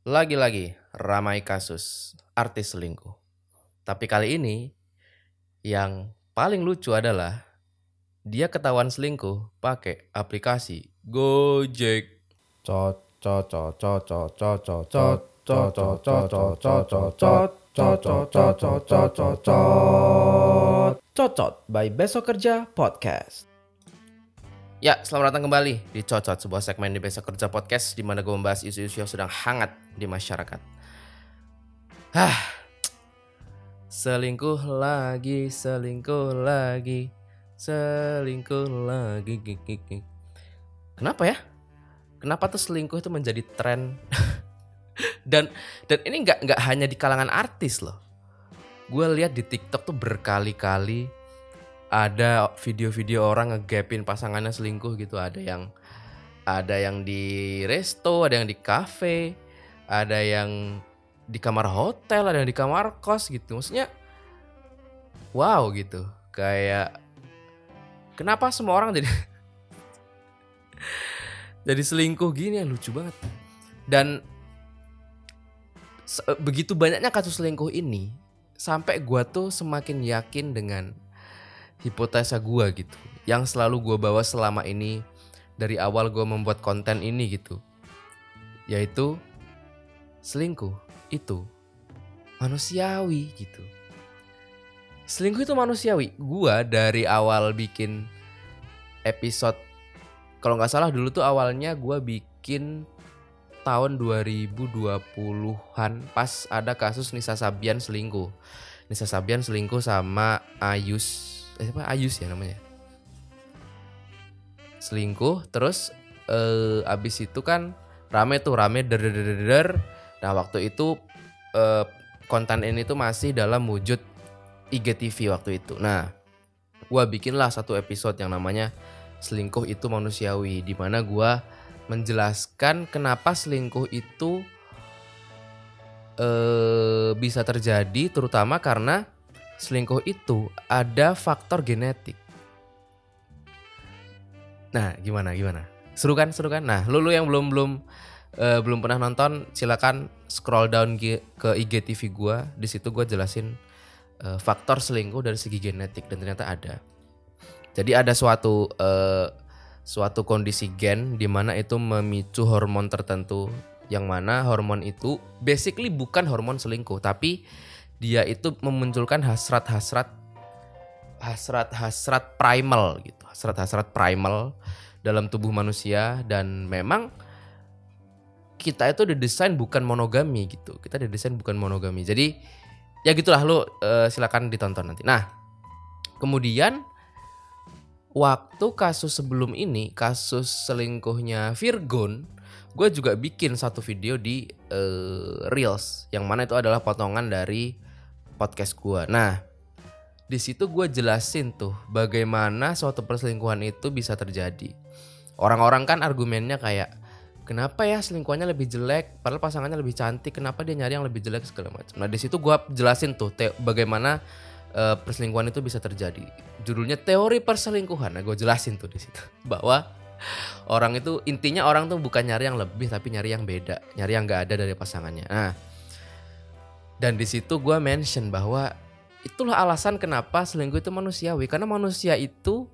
Lagi-lagi ramai kasus artis selingkuh. Tapi kali ini yang paling lucu adalah dia ketahuan selingkuh pakai aplikasi Gojek. Cocot by Besok Kerja Podcast. Ya, selamat datang kembali di Cocot, sebuah segmen di Besok Kerja Podcast di mana gue membahas isu-isu yang sedang hangat di masyarakat. Hah, selingkuh lagi, selingkuh lagi, selingkuh lagi. Kenapa ya? Kenapa tuh selingkuh itu menjadi tren? dan dan ini nggak nggak hanya di kalangan artis loh. Gue lihat di TikTok tuh berkali-kali ada video-video orang ngegapin pasangannya selingkuh gitu ada yang ada yang di resto ada yang di cafe ada yang di kamar hotel ada yang di kamar kos gitu. Maksudnya wow gitu. Kayak kenapa semua orang jadi jadi selingkuh gini ya? Lucu banget. Dan se- begitu banyaknya kasus selingkuh ini sampai gua tuh semakin yakin dengan hipotesa gua gitu. Yang selalu gua bawa selama ini dari awal gua membuat konten ini gitu. Yaitu selingkuh itu manusiawi gitu. Selingkuh itu manusiawi. Gua dari awal bikin episode kalau nggak salah dulu tuh awalnya gua bikin tahun 2020-an pas ada kasus Nisa Sabian selingkuh. Nisa Sabian selingkuh sama Ayus eh apa Ayus ya namanya. Selingkuh terus eh, abis itu kan rame tuh rame der der der, der. Nah waktu itu eh, konten ini tuh masih dalam wujud IGTV waktu itu nah gua bikinlah satu episode yang namanya selingkuh itu manusiawi di mana gua menjelaskan kenapa selingkuh itu eh, bisa terjadi terutama karena selingkuh itu ada faktor genetik. Nah, gimana gimana? Seru kan, seru kan? Nah, lu, lu yang belum belum eh, belum pernah nonton, silakan scroll down ke IGTV gua. Di situ gua jelasin eh, faktor selingkuh dari segi genetik dan ternyata ada. Jadi ada suatu eh, suatu kondisi gen di mana itu memicu hormon tertentu yang mana hormon itu basically bukan hormon selingkuh tapi dia itu memunculkan hasrat-hasrat hasrat-hasrat primal gitu hasrat-hasrat primal dalam tubuh manusia dan memang kita itu didesain bukan monogami gitu. Kita didesain bukan monogami. Jadi ya gitulah lu eh, silakan ditonton nanti. Nah kemudian waktu kasus sebelum ini kasus selingkuhnya Virgon gue juga bikin satu video di eh, reels yang mana itu adalah potongan dari podcast gue nah di situ gue jelasin tuh bagaimana suatu perselingkuhan itu bisa terjadi. Orang-orang kan argumennya kayak kenapa ya selingkuhannya lebih jelek padahal pasangannya lebih cantik? Kenapa dia nyari yang lebih jelek segala macam? Nah di situ gue jelasin tuh bagaimana eh, perselingkuhan itu bisa terjadi. Judulnya teori perselingkuhan. Nah gue jelasin tuh di situ bahwa orang itu intinya orang tuh bukan nyari yang lebih tapi nyari yang beda nyari yang gak ada dari pasangannya. Nah dan di situ gue mention bahwa itulah alasan kenapa selingkuh itu manusiawi. Karena manusia itu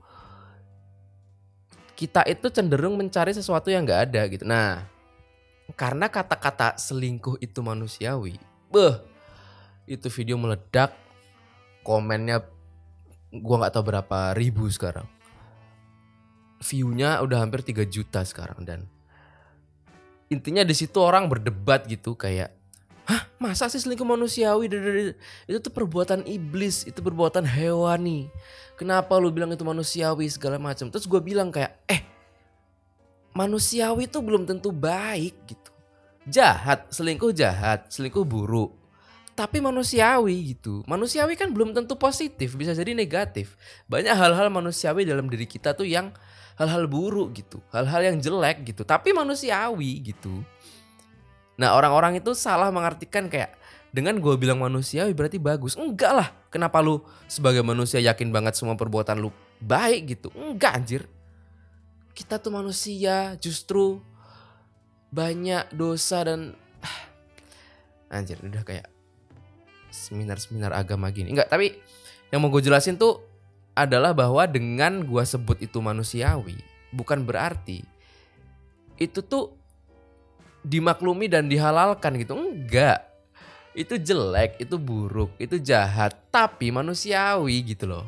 kita itu cenderung mencari sesuatu yang gak ada gitu. Nah karena kata-kata selingkuh itu manusiawi beh itu video meledak komennya gua nggak tahu berapa ribu sekarang. Viewnya udah hampir 3 juta sekarang dan intinya di situ orang berdebat gitu kayak hah? Masa sih selingkuh manusiawi? Itu tuh perbuatan iblis. Itu perbuatan hewani. Kenapa lu bilang itu manusiawi segala macam? Terus gue bilang kayak eh manusiawi itu belum tentu baik gitu. Jahat selingkuh jahat selingkuh buruk. Tapi manusiawi gitu. Manusiawi kan belum tentu positif, bisa jadi negatif. Banyak hal-hal manusiawi dalam diri kita tuh yang hal-hal buruk gitu, hal-hal yang jelek gitu, tapi manusiawi gitu. Nah, orang-orang itu salah mengartikan kayak dengan gue bilang manusiawi berarti bagus. Enggak lah. Kenapa lu sebagai manusia yakin banget semua perbuatan lu baik gitu? Enggak anjir. Kita tuh manusia justru banyak dosa dan ah, Anjir, udah kayak seminar-seminar agama gini. Enggak, tapi yang mau gue jelasin tuh adalah bahwa dengan gue sebut itu manusiawi, bukan berarti itu tuh dimaklumi dan dihalalkan gitu. Enggak. Itu jelek, itu buruk, itu jahat, tapi manusiawi gitu loh.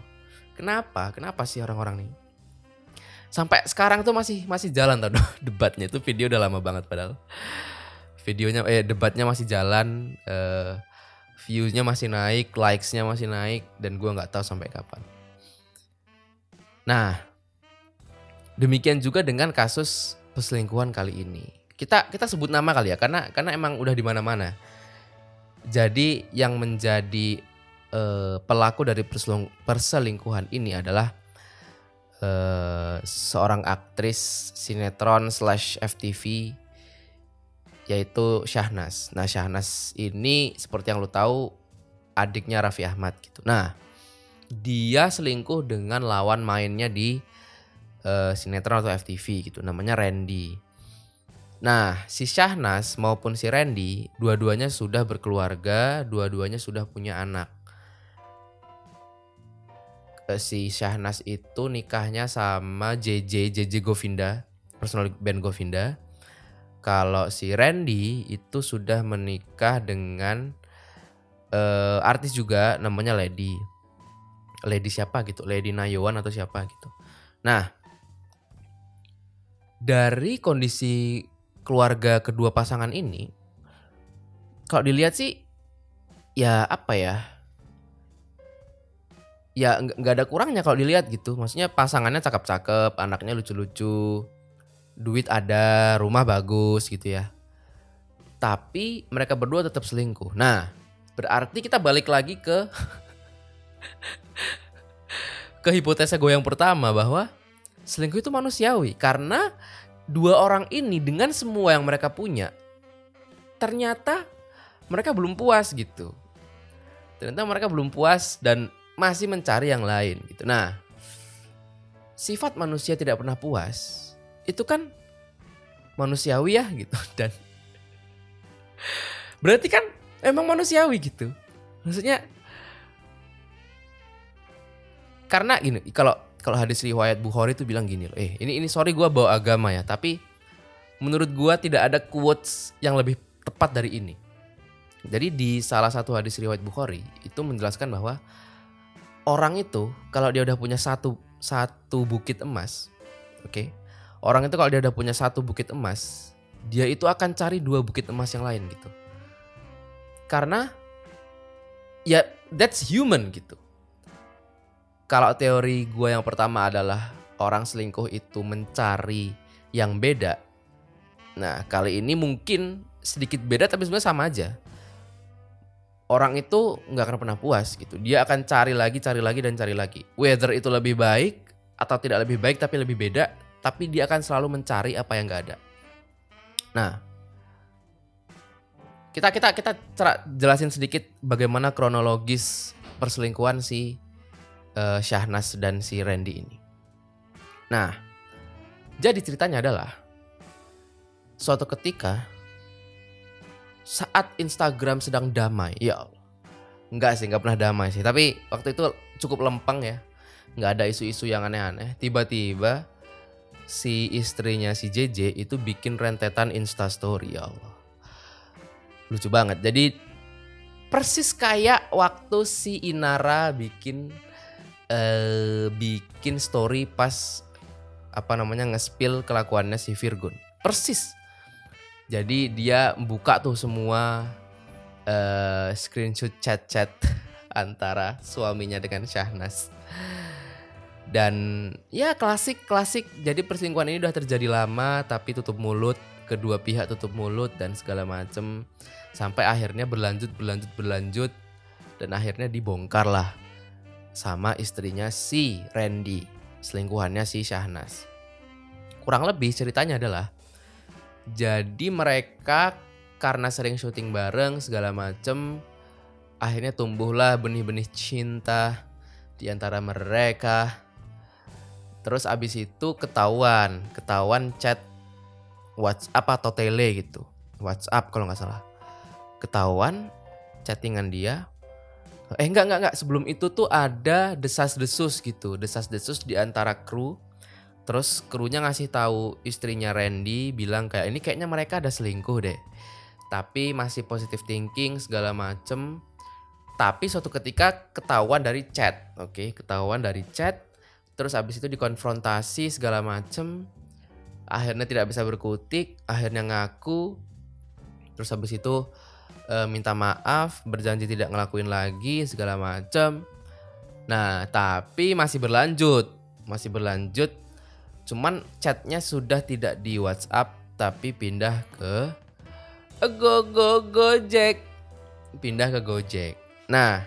Kenapa? Kenapa sih orang-orang nih? Sampai sekarang tuh masih masih jalan tau debatnya itu video udah lama banget padahal. Videonya eh debatnya masih jalan eh viewsnya masih naik, likesnya masih naik dan gua nggak tahu sampai kapan. Nah, demikian juga dengan kasus perselingkuhan kali ini. Kita kita sebut nama kali ya karena karena emang udah di mana-mana. Jadi yang menjadi eh, pelaku dari perselingkuhan ini adalah eh, seorang aktris sinetron slash FTV yaitu Syahnas. Nah Syahnas ini seperti yang lo tahu adiknya Raffi Ahmad gitu. Nah dia selingkuh dengan lawan mainnya di eh, sinetron atau FTV gitu. Namanya Randy. Nah si Syahnas maupun si Randy dua-duanya sudah berkeluarga, dua-duanya sudah punya anak. Eh, Si Syahnas itu nikahnya sama JJ JJ Govinda, personal band Govinda. Kalau si Randy itu sudah menikah dengan eh, artis juga namanya Lady. Lady siapa gitu? Lady Nayawan atau siapa gitu. Nah, dari kondisi keluarga kedua pasangan ini, kalau dilihat sih, ya apa ya? Ya nggak ada kurangnya kalau dilihat gitu. Maksudnya pasangannya cakep-cakep, anaknya lucu-lucu, duit ada, rumah bagus gitu ya. Tapi mereka berdua tetap selingkuh. Nah, berarti kita balik lagi ke ke hipotesa gue yang pertama bahwa selingkuh itu manusiawi karena dua orang ini dengan semua yang mereka punya ternyata mereka belum puas gitu. Ternyata mereka belum puas dan masih mencari yang lain gitu. Nah, sifat manusia tidak pernah puas itu kan manusiawi ya gitu dan berarti kan emang manusiawi gitu. Maksudnya karena gini kalau kalau hadis riwayat Bukhari itu bilang gini loh eh ini ini sorry gua bawa agama ya tapi menurut gua tidak ada quotes yang lebih tepat dari ini. Jadi di salah satu hadis riwayat Bukhari itu menjelaskan bahwa orang itu kalau dia udah punya satu satu bukit emas oke orang itu kalau dia udah punya satu bukit emas dia itu akan cari dua bukit emas yang lain gitu. Karena ya that's human gitu kalau teori gue yang pertama adalah orang selingkuh itu mencari yang beda. Nah kali ini mungkin sedikit beda tapi sebenarnya sama aja. Orang itu nggak akan pernah puas gitu. Dia akan cari lagi, cari lagi dan cari lagi. Whether itu lebih baik atau tidak lebih baik tapi lebih beda, tapi dia akan selalu mencari apa yang nggak ada. Nah kita kita kita jelasin sedikit bagaimana kronologis perselingkuhan si eh, Syahnas dan si Randy ini. Nah, jadi ceritanya adalah suatu ketika saat Instagram sedang damai, ya. Enggak sih, nggak pernah damai sih. Tapi waktu itu cukup lempeng ya, nggak ada isu-isu yang aneh-aneh. Tiba-tiba si istrinya si JJ itu bikin rentetan Instastory, ya Allah. Lucu banget. Jadi persis kayak waktu si Inara bikin eh bikin story pas apa namanya nge-spill kelakuannya si Virgun. Persis. Jadi dia buka tuh semua eh screenshot chat-chat antara suaminya dengan Syahnas. Dan ya klasik klasik. Jadi perselingkuhan ini udah terjadi lama tapi tutup mulut, kedua pihak tutup mulut dan segala macem sampai akhirnya berlanjut berlanjut berlanjut dan akhirnya dibongkar lah sama istrinya si Randy, selingkuhannya si Syahnas. Kurang lebih ceritanya adalah jadi mereka karena sering syuting bareng segala macem akhirnya tumbuhlah benih-benih cinta di antara mereka. Terus abis itu ketahuan, ketahuan chat WhatsApp atau tele gitu. WhatsApp kalau nggak salah. ketahuan chattingan dia eh enggak enggak enggak. Sebelum itu tuh ada desas-desus gitu. Desas-desus di antara kru. Terus krunya ngasih tahu istrinya Randy bilang kayak ini kayaknya mereka ada selingkuh deh. Tapi masih positive thinking segala macem. Tapi suatu ketika ketahuan dari chat oke? Ketahuan dari chat. Terus abis itu dikonfrontasi segala macem. Akhirnya tidak bisa berkutik akhirnya ngaku. Terus habis itu e, minta maaf berjanji tidak ngelakuin lagi segala macem. Nah tapi masih berlanjut masih berlanjut. Cuman chatnya sudah tidak di WhatsApp tapi pindah ke go go Gojek pindah ke Gojek nah.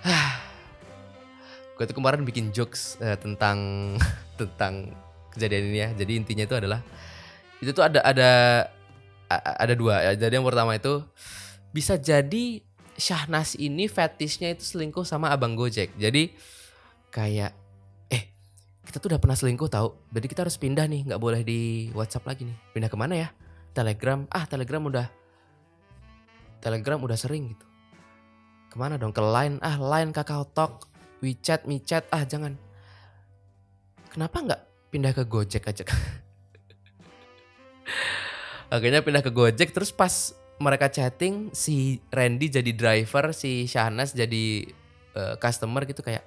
Gue tuh kemarin bikin jokes uh, tentang tentang kejadian ini ya. Jadi intinya itu adalah itu tuh ada ada ada dua ya. Jadi yang pertama itu bisa jadi Syahnas ini fetishnya itu selingkuh sama abang Gojek. Jadi kayak eh kita tuh udah pernah selingkuh tahu. Jadi kita harus pindah nih, nggak boleh di WhatsApp lagi nih. Pindah ke mana ya? Telegram. Ah Telegram udah Telegram udah sering gitu. Ke mana dong? Ke Line. Ah Line Kakao Talk WeChat, MiChat, ah jangan. Kenapa nggak pindah ke Gojek aja? Akhirnya pindah ke Gojek terus pas mereka chatting si Randy jadi driver, si Shahnas jadi uh, customer gitu kayak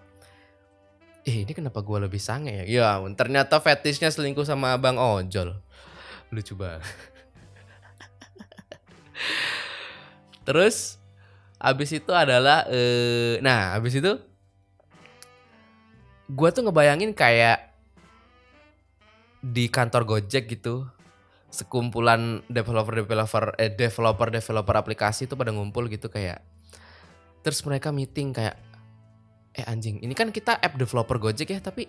Eh ini kenapa gue lebih sange ya? Ya ternyata fetishnya selingkuh sama abang ojol. Lucu banget. Terus abis itu adalah uh, nah abis itu gue tuh ngebayangin kayak di kantor Gojek gitu sekumpulan developer developer eh developer developer aplikasi tuh pada ngumpul gitu kayak terus mereka meeting kayak eh anjing ini kan kita app developer Gojek ya tapi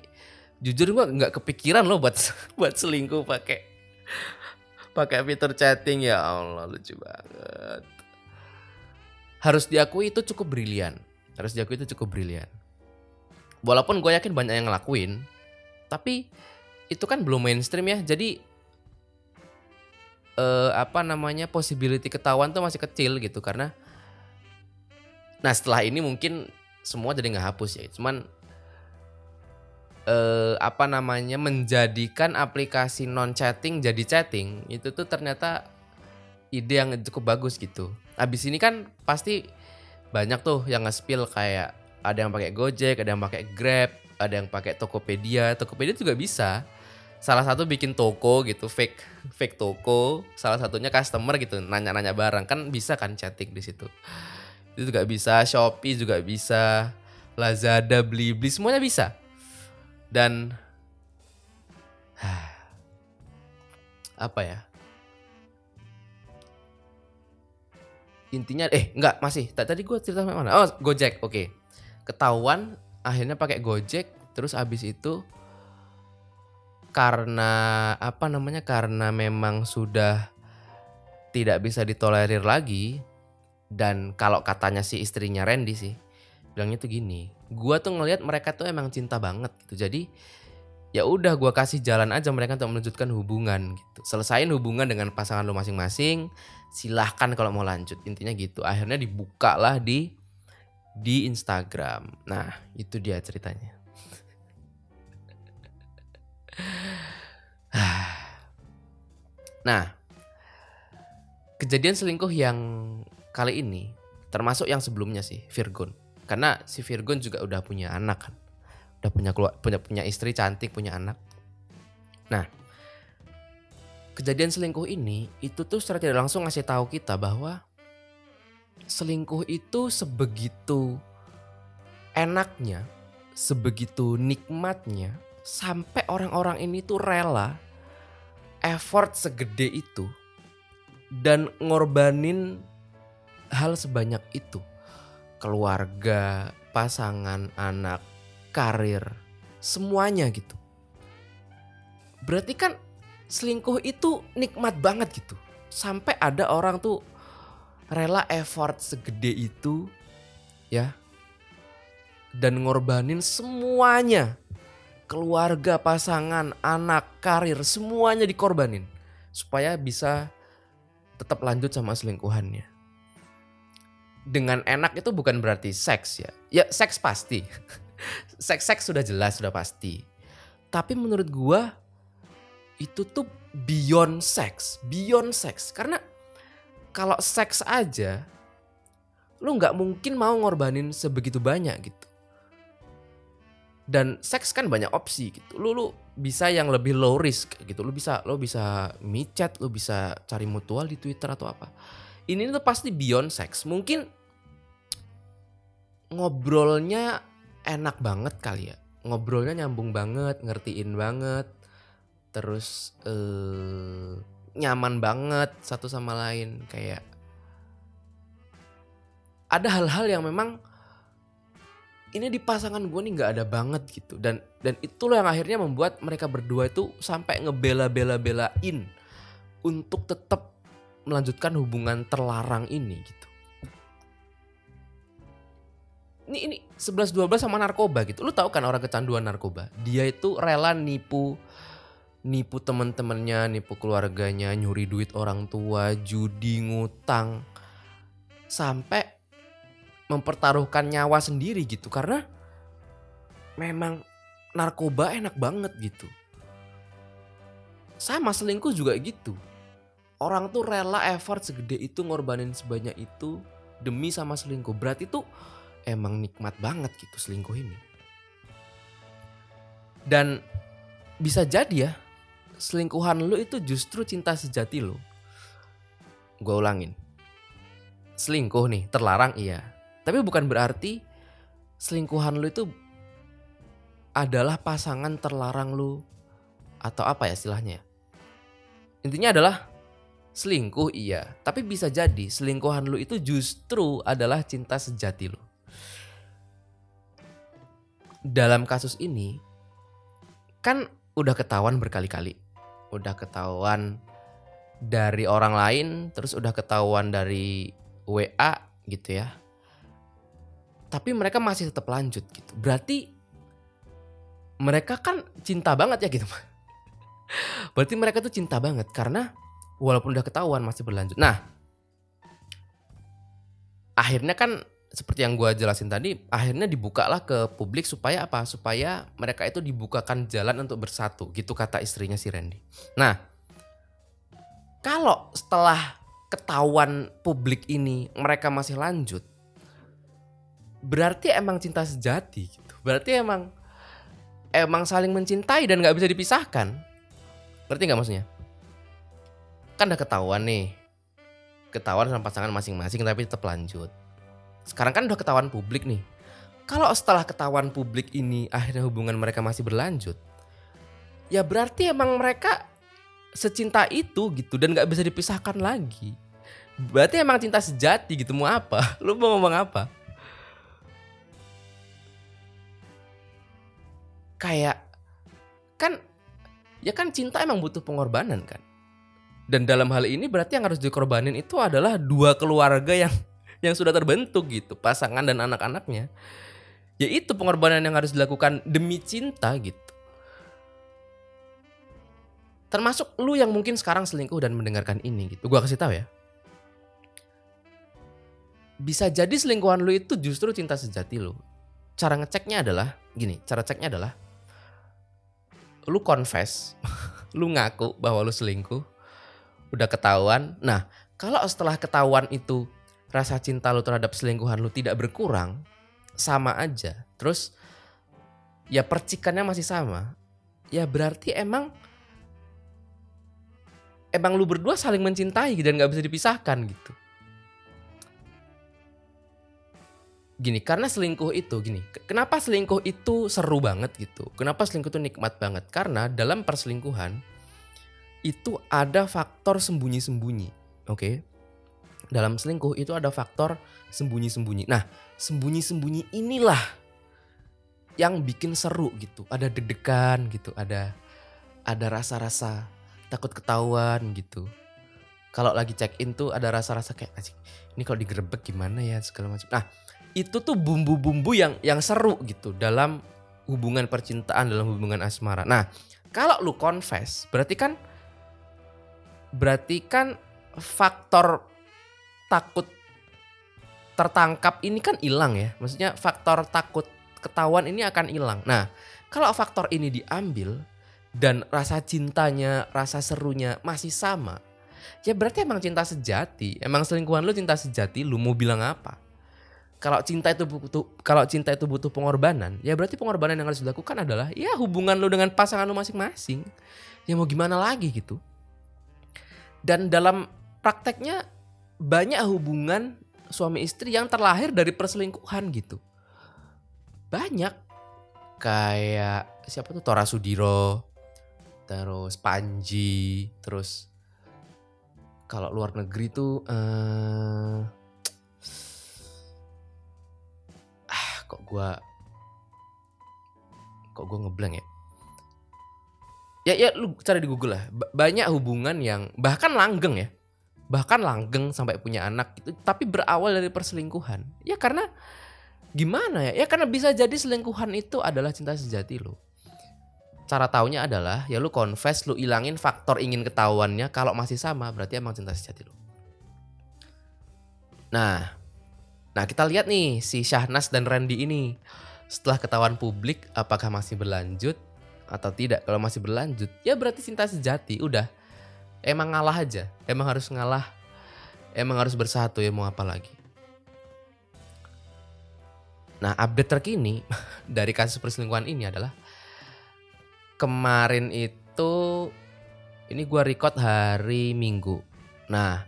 jujur gue nggak kepikiran loh buat buat selingkuh pakai pakai fitur chatting. Ya Allah lucu banget. Harus diakui itu cukup brilian. Harus diakui itu cukup brilian. Walaupun gue yakin banyak yang ngelakuin tapi itu kan belum mainstream ya. Jadi uh, apa namanya possibility ketahuan tuh masih kecil gitu karena nah setelah ini mungkin semua jadi nggak hapus ya cuman uh, apa namanya menjadikan aplikasi non chatting jadi chatting itu tuh ternyata ide yang cukup bagus gitu. Abis ini kan pasti banyak tuh yang nge-spill kayak ada yang pakai Gojek, ada yang pakai Grab, ada yang pakai Tokopedia. Tokopedia juga bisa. Salah satu bikin toko gitu, fake fake toko. Salah satunya customer gitu, nanya-nanya barang kan bisa kan chatting di situ. Itu juga bisa, Shopee juga bisa, Lazada, Blibli semuanya bisa. Dan apa ya? Intinya eh enggak masih tadi gue cerita mana? Oh, Gojek. Oke. Okay ketahuan akhirnya pakai Gojek terus abis itu karena apa namanya karena memang sudah tidak bisa ditolerir lagi dan kalau katanya si istrinya Randy sih bilangnya tuh gini gua tuh ngelihat mereka tuh emang cinta banget gitu jadi ya udah gua kasih jalan aja mereka untuk melanjutkan hubungan gitu selesain hubungan dengan pasangan lo masing-masing silahkan kalau mau lanjut intinya gitu akhirnya dibuka lah di di Instagram. Nah, itu dia ceritanya. nah, kejadian selingkuh yang kali ini termasuk yang sebelumnya sih, Virgon. Karena si Virgon juga udah punya anak kan. Udah punya keluar, punya punya istri cantik, punya anak. Nah, kejadian selingkuh ini itu tuh secara tidak langsung ngasih tahu kita bahwa selingkuh itu sebegitu enaknya, sebegitu nikmatnya sampai orang-orang ini tuh rela effort segede itu dan ngorbanin hal sebanyak itu. Keluarga, pasangan, anak, karir, semuanya gitu. Berarti kan selingkuh itu nikmat banget gitu. Sampai ada orang tuh rela effort segede itu ya dan ngorbanin semuanya keluarga pasangan anak karir semuanya dikorbanin supaya bisa tetap lanjut sama selingkuhannya. Dengan enak itu bukan berarti seks ya. Ya seks pasti. seks seks sudah jelas sudah pasti. Tapi menurut gua itu tuh beyond seks, beyond seks. Karena kalau seks aja lu nggak mungkin mau ngorbanin sebegitu banyak gitu. Dan seks kan banyak opsi gitu. Lu lu bisa yang lebih low risk gitu. Lu bisa lu bisa micet, lu bisa cari mutual di Twitter atau apa. Ini tuh pasti beyond seks. Mungkin ngobrolnya enak banget kali ya. Ngobrolnya nyambung banget, ngertiin banget. Terus eh nyaman banget satu sama lain kayak ada hal-hal yang memang ini di pasangan gue nih nggak ada banget gitu dan dan itulah yang akhirnya membuat mereka berdua itu sampai ngebela-bela-belain untuk tetap melanjutkan hubungan terlarang ini gitu. Ini ini 11 12 sama narkoba gitu. Lu tahu kan orang kecanduan narkoba? Dia itu rela nipu nipu teman-temannya, nipu keluarganya, nyuri duit orang tua, judi, ngutang sampai mempertaruhkan nyawa sendiri gitu karena memang narkoba enak banget gitu. Sama selingkuh juga gitu. Orang tuh rela effort segede itu ngorbanin sebanyak itu demi sama selingkuh. Berarti tuh emang nikmat banget gitu selingkuh ini. Dan bisa jadi ya selingkuhan lu itu justru cinta sejati lu. Gue ulangin. Selingkuh nih terlarang iya. Tapi bukan berarti selingkuhan lu itu adalah pasangan terlarang lu atau apa ya istilahnya. Intinya adalah selingkuh iya, tapi bisa jadi selingkuhan lu itu justru adalah cinta sejati lu. Dalam kasus ini kan udah ketahuan berkali-kali. Udah ketahuan dari orang lain, terus udah ketahuan dari WA gitu ya. Tapi mereka masih tetap lanjut gitu. Berarti mereka kan cinta banget ya gitu. Berarti mereka tuh cinta banget karena walaupun udah ketahuan masih berlanjut. Nah, akhirnya kan seperti yang gue jelasin tadi, akhirnya dibukalah ke publik supaya apa? Supaya mereka itu dibukakan jalan untuk bersatu, gitu kata istrinya si Randy. Nah, kalau setelah ketahuan publik ini mereka masih lanjut, berarti emang cinta sejati gitu. Berarti emang emang saling mencintai dan nggak bisa dipisahkan. Berarti nggak maksudnya? Kan udah ketahuan nih, ketahuan sama pasangan masing-masing tapi tetap lanjut sekarang kan udah ketahuan publik nih. Kalau setelah ketahuan publik ini akhirnya hubungan mereka masih berlanjut, ya berarti emang mereka secinta itu gitu dan nggak bisa dipisahkan lagi. Berarti emang cinta sejati gitu mau apa? Lu mau ngomong apa? Kayak kan ya kan cinta emang butuh pengorbanan kan. Dan dalam hal ini berarti yang harus dikorbanin itu adalah dua keluarga yang yang sudah terbentuk gitu, pasangan dan anak-anaknya. Ya itu pengorbanan yang harus dilakukan demi cinta gitu. Termasuk lu yang mungkin sekarang selingkuh dan mendengarkan ini gitu. Gua kasih tahu ya. Bisa jadi selingkuhan lu itu justru cinta sejati lu. Cara ngeceknya adalah gini, cara ceknya adalah lu confess, lu ngaku bahwa lu selingkuh, udah ketahuan. Nah, kalau setelah ketahuan itu rasa cinta lu terhadap selingkuhan lu tidak berkurang, sama aja. Terus ya percikannya masih sama. Ya berarti emang emang lu berdua saling mencintai dan gak bisa dipisahkan gitu. Gini, karena selingkuh itu gini, kenapa selingkuh itu seru banget gitu? Kenapa selingkuh itu nikmat banget? Karena dalam perselingkuhan itu ada faktor sembunyi-sembunyi, oke? Okay? dalam selingkuh itu ada faktor sembunyi-sembunyi. Nah, sembunyi-sembunyi inilah yang bikin seru gitu. Ada deg-degan gitu, ada ada rasa-rasa takut ketahuan gitu. Kalau lagi check in tuh ada rasa-rasa kayak ini kalau digerebek gimana ya segala macam. Nah, itu tuh bumbu-bumbu yang yang seru gitu dalam hubungan percintaan, dalam hubungan asmara. Nah, kalau lu confess, berarti kan berarti kan faktor takut tertangkap ini kan hilang ya. Maksudnya faktor takut ketahuan ini akan hilang. Nah, kalau faktor ini diambil dan rasa cintanya, rasa serunya masih sama, ya berarti emang cinta sejati. Emang selingkuhan lu cinta sejati, lu mau bilang apa? Kalau cinta itu butuh kalau cinta itu butuh pengorbanan, ya berarti pengorbanan yang harus dilakukan adalah ya hubungan lu dengan pasangan lu masing-masing. Ya mau gimana lagi gitu. Dan dalam prakteknya banyak hubungan suami istri yang terlahir dari perselingkuhan gitu. Banyak kayak siapa tuh Tora Sudiro, terus Panji, terus kalau luar negeri tuh eh kok gua kok gua ngeblank ya. Ya ya lu cari di Google lah. Ba- Banyak hubungan yang bahkan langgeng ya. Bahkan langgeng sampai punya anak gitu, tapi berawal dari perselingkuhan. Ya karena gimana ya? Ya karena bisa jadi selingkuhan itu adalah cinta sejati lo. Cara taunya adalah ya lu confess, lu ilangin faktor ingin ketahuannya. Kalau masih sama berarti emang cinta sejati lo. Nah, nah kita lihat nih si Syahnas dan Randy ini setelah ketahuan publik apakah masih berlanjut atau tidak. Kalau masih berlanjut ya berarti cinta sejati. Udah emang ngalah aja, emang harus ngalah, emang harus bersatu ya mau apa lagi. Nah update terkini dari kasus perselingkuhan ini adalah kemarin itu ini gua record hari Minggu. Nah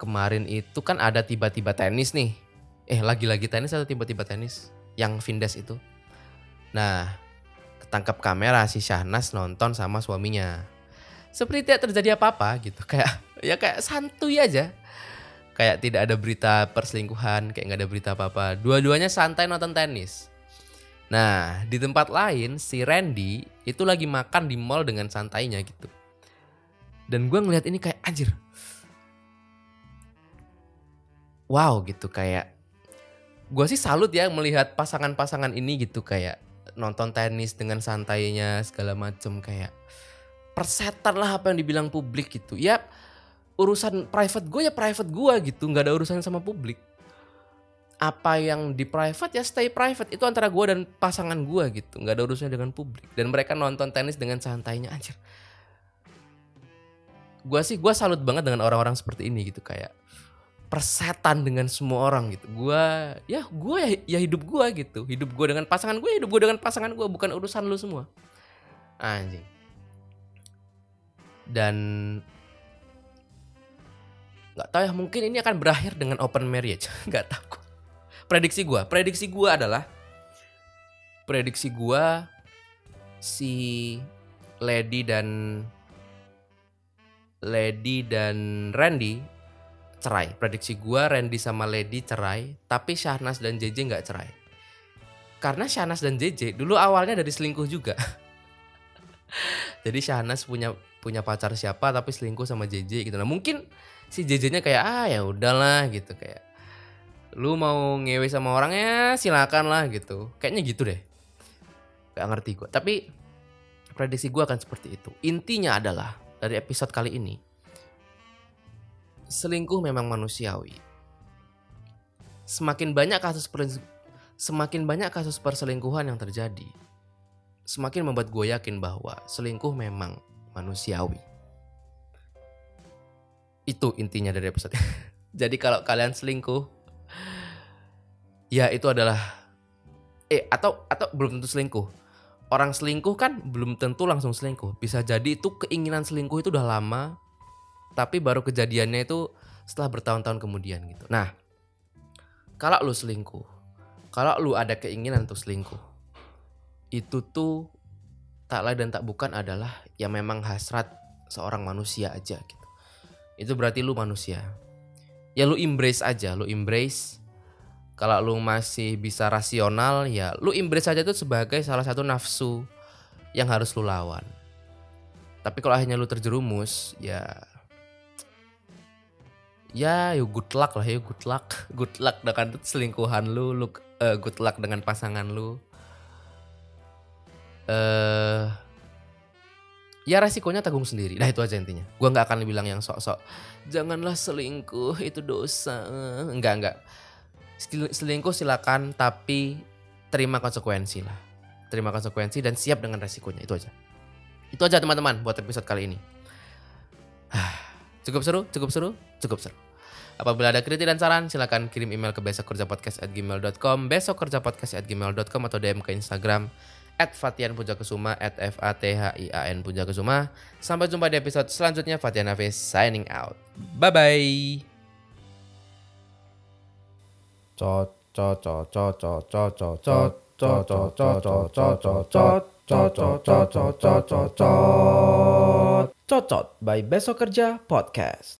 kemarin itu kan ada tiba-tiba tenis nih. Eh lagi-lagi tenis atau tiba-tiba tenis? Yang Vindes itu. Nah ketangkap kamera si Syahnas nonton sama suaminya. Seperti tidak terjadi apa-apa gitu. Kayak ya kayak santuy aja. Kayak tidak ada berita perselingkuhan, kayak nggak ada berita apa-apa. Dua-duanya santai nonton tenis. Nah, di tempat lain si Randy itu lagi makan di mall dengan santainya gitu. Dan gue ngeliat ini kayak anjir. Wow gitu kayak. Gue sih salut ya melihat pasangan-pasangan ini gitu kayak nonton tenis dengan santainya segala macem kayak persetan lah apa yang dibilang publik gitu. Ya urusan private gue ya private gue gitu nggak ada urusan sama publik. Apa yang di private ya stay private itu antara gue dan pasangan gue gitu nggak ada urusannya dengan publik. Dan mereka nonton tenis dengan santainya anjir. Gue sih gue salut banget dengan orang-orang seperti ini gitu kayak persetan dengan semua orang gitu. Gue ya gue ya, ya hidup gue gitu. Hidup gue dengan pasangan gue hidup gue dengan pasangan gue bukan urusan lu semua. Anjing. Dan nggak tahu ya mungkin ini akan berakhir dengan open marriage. Nggak tahu prediksi gua. Prediksi gua adalah prediksi gua si Lady dan Lady dan Randy cerai. Prediksi gua Randy sama Lady cerai tapi Syahnas dan JJ nggak cerai. Karena Syahnas dan JJ dulu awalnya dari selingkuh juga. Jadi Syahnas punya punya pacar siapa tapi selingkuh sama JJ gitu nah mungkin si JJ-nya kayak ah ya udahlah gitu. Kayak lu mau ngewe sama orangnya silakan lah gitu. Kayaknya gitu deh. Gak ngerti gue tapi prediksi gue akan seperti itu. Intinya adalah dari episode kali ini selingkuh memang manusiawi semakin banyak kasus semakin banyak kasus perselingkuhan yang terjadi semakin membuat gue yakin bahwa selingkuh memang manusiawi itu intinya dari episode. Jadi kalau kalian selingkuh, ya itu adalah eh atau atau belum tentu selingkuh. Orang selingkuh kan belum tentu langsung selingkuh. Bisa jadi itu keinginan selingkuh itu udah lama, tapi baru kejadiannya itu setelah bertahun-tahun kemudian gitu. Nah, kalau lu selingkuh, kalau lu ada keinginan untuk selingkuh, itu tuh tak lain dan tak bukan adalah ya memang hasrat seorang manusia aja gitu itu berarti lu manusia. Ya lu embrace aja, lu embrace. Kalau lu masih bisa rasional, ya lu embrace aja itu sebagai salah satu nafsu yang harus lu lawan. Tapi kalau akhirnya lu terjerumus, ya ya you good luck lah ya good luck good luck dengan selingkuhan lu lu eh, good luck dengan pasangan lu eh ya resikonya tanggung sendiri. Nah itu aja intinya. Gua nggak akan bilang yang sok-sok janganlah selingkuh itu dosa. Enggak enggak. Sel- Selingkuh silakan tapi terima konsekuensi lah. Terima konsekuensi dan siap dengan resikonya itu aja. Itu aja teman-teman buat episode kali ini. Cukup seru, cukup seru, cukup seru. Apabila ada kritik dan saran, silahkan kirim email ke besokkerjapodcast@gmail.com, besokkerjapodcast@gmail.com atau DM ke Instagram at Fatian Pujakesuma at F A T H I A N Pujakesuma. Sampai jumpa di episode selanjutnya. Fatian Hafiz signing out. Bye bye. Cocot by Besok Kerja Podcast.